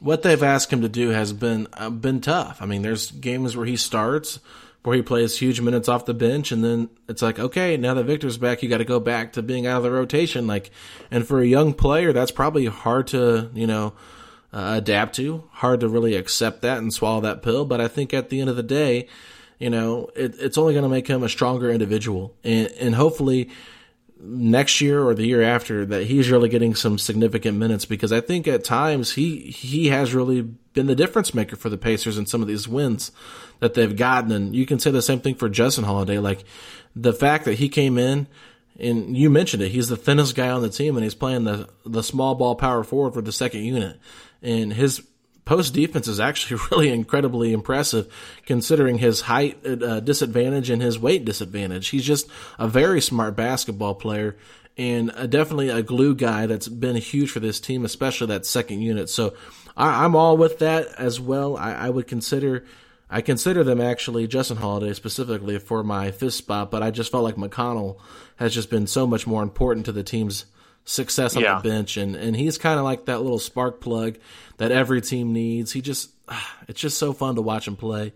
what they've asked him to do has been uh, been tough. I mean, there's games where he starts where he plays huge minutes off the bench, and then it's like, okay, now that Victor's back, you got to go back to being out of the rotation. Like, and for a young player, that's probably hard to you know uh, adapt to, hard to really accept that and swallow that pill. But I think at the end of the day, you know, it, it's only going to make him a stronger individual, and and hopefully next year or the year after that he's really getting some significant minutes because I think at times he he has really been the difference maker for the Pacers in some of these wins that they've gotten. And you can say the same thing for Justin Holiday. Like the fact that he came in and you mentioned it he's the thinnest guy on the team and he's playing the the small ball power forward for the second unit. And his post defense is actually really incredibly impressive considering his height uh, disadvantage and his weight disadvantage. He's just a very smart basketball player and a, definitely a glue guy that's been huge for this team, especially that second unit. So I, am all with that as well. I, I would consider. I consider them actually Justin Holiday specifically for my fifth spot, but I just felt like McConnell has just been so much more important to the team's success on yeah. the bench, and and he's kind of like that little spark plug that every team needs. He just it's just so fun to watch him play,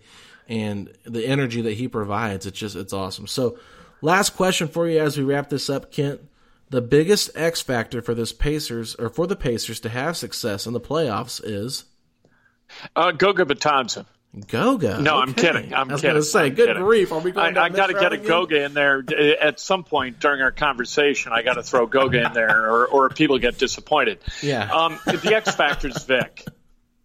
and the energy that he provides, it's just it's awesome. So, last question for you as we wrap this up, Kent. The biggest X factor for this Pacers or for the Pacers to have success in the playoffs is uh, Goga Bitadze. Goga. No, okay. I'm kidding. I'm I was kidding. going to say, I'm good kidding. grief. Are we going I, I got to get a Goga in there at some point during our conversation. I got to throw Goga in there, or, or people get disappointed. Yeah. Um, the X factor is Vic.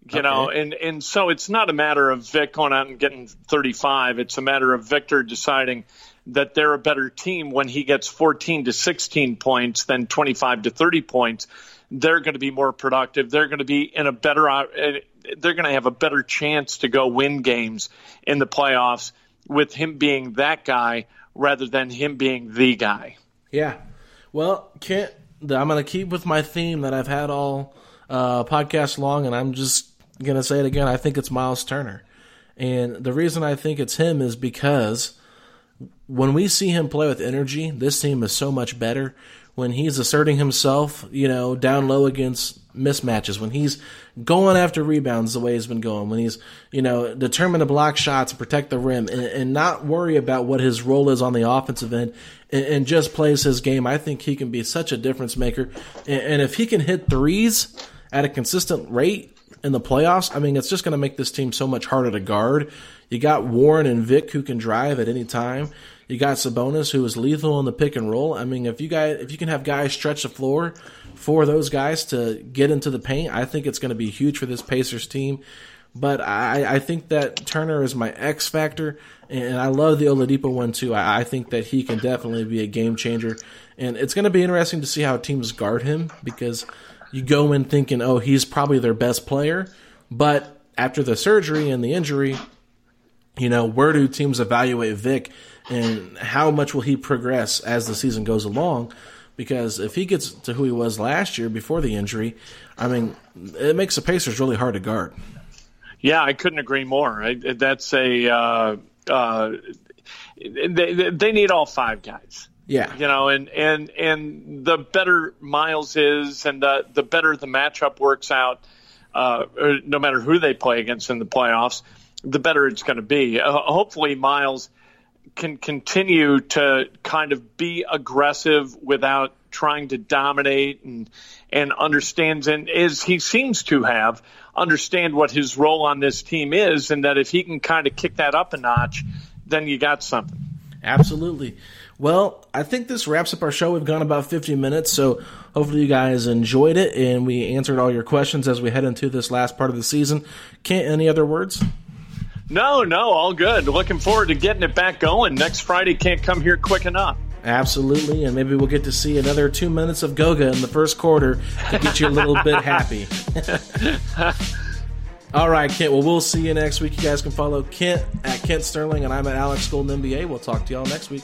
You okay. know, and and so it's not a matter of Vic going out and getting 35. It's a matter of Victor deciding that they're a better team when he gets 14 to 16 points than 25 to 30 points. They're going to be more productive. They're going to be in a better they're going to have a better chance to go win games in the playoffs with him being that guy rather than him being the guy. Yeah. Well, Kent, I'm going to keep with my theme that I've had all uh, podcast long, and I'm just going to say it again. I think it's Myles Turner. And the reason I think it's him is because when we see him play with energy, this team is so much better. When he's asserting himself, you know, down low against mismatches, when he's going after rebounds the way he's been going, when he's, you know, determined to block shots and protect the rim and, and not worry about what his role is on the offensive end and, and, just plays his game, I think he can be such a difference maker. And, and if he can hit threes at a consistent rate in the playoffs, I mean, it's just going to make this team so much harder to guard. You got Warren and Vic who can drive at any time. You got Sabonis who is lethal in the pick and roll. I mean, if you guys, if you can have guys stretch the floor for those guys to get into the paint, I think it's going to be huge for this Pacers team. But I, I think that Turner is my X factor, and I love the Oladipo one too. I, I think that he can definitely be a game changer, and it's going to be interesting to see how teams guard him because you go in thinking, oh, he's probably their best player, but after the surgery and the injury, you know, where do teams evaluate Vic? And how much will he progress as the season goes along? Because if he gets to who he was last year before the injury, I mean, it makes the Pacers really hard to guard. Yeah, I couldn't agree more. I, that's a uh, uh, they they need all five guys. Yeah, you know, and and and the better Myles is, and the the better the matchup works out, uh, no matter who they play against in the playoffs, the better it's going to be. Uh, hopefully, Myles can continue to kind of be aggressive without trying to dominate and and understands and as he seems to have understand what his role on this team is and that if he can kind of kick that up a notch then you got something. Absolutely. Well i think this wraps up our show. We've gone about 50 minutes so hopefully you guys enjoyed it and we answered all your questions as we head into this last part of the season. Kent any other words no, no, all good. Looking forward to getting it back going. Next Friday can't come here quick enough. Absolutely, and maybe we'll get to see another two minutes of Goga in the first quarter to get you a little bit happy. All right, Kent. Well, we'll see you next week. You guys can follow Kent at Kent Sterling, and I'm at Alex Golden NBA. We'll talk to y'all next week.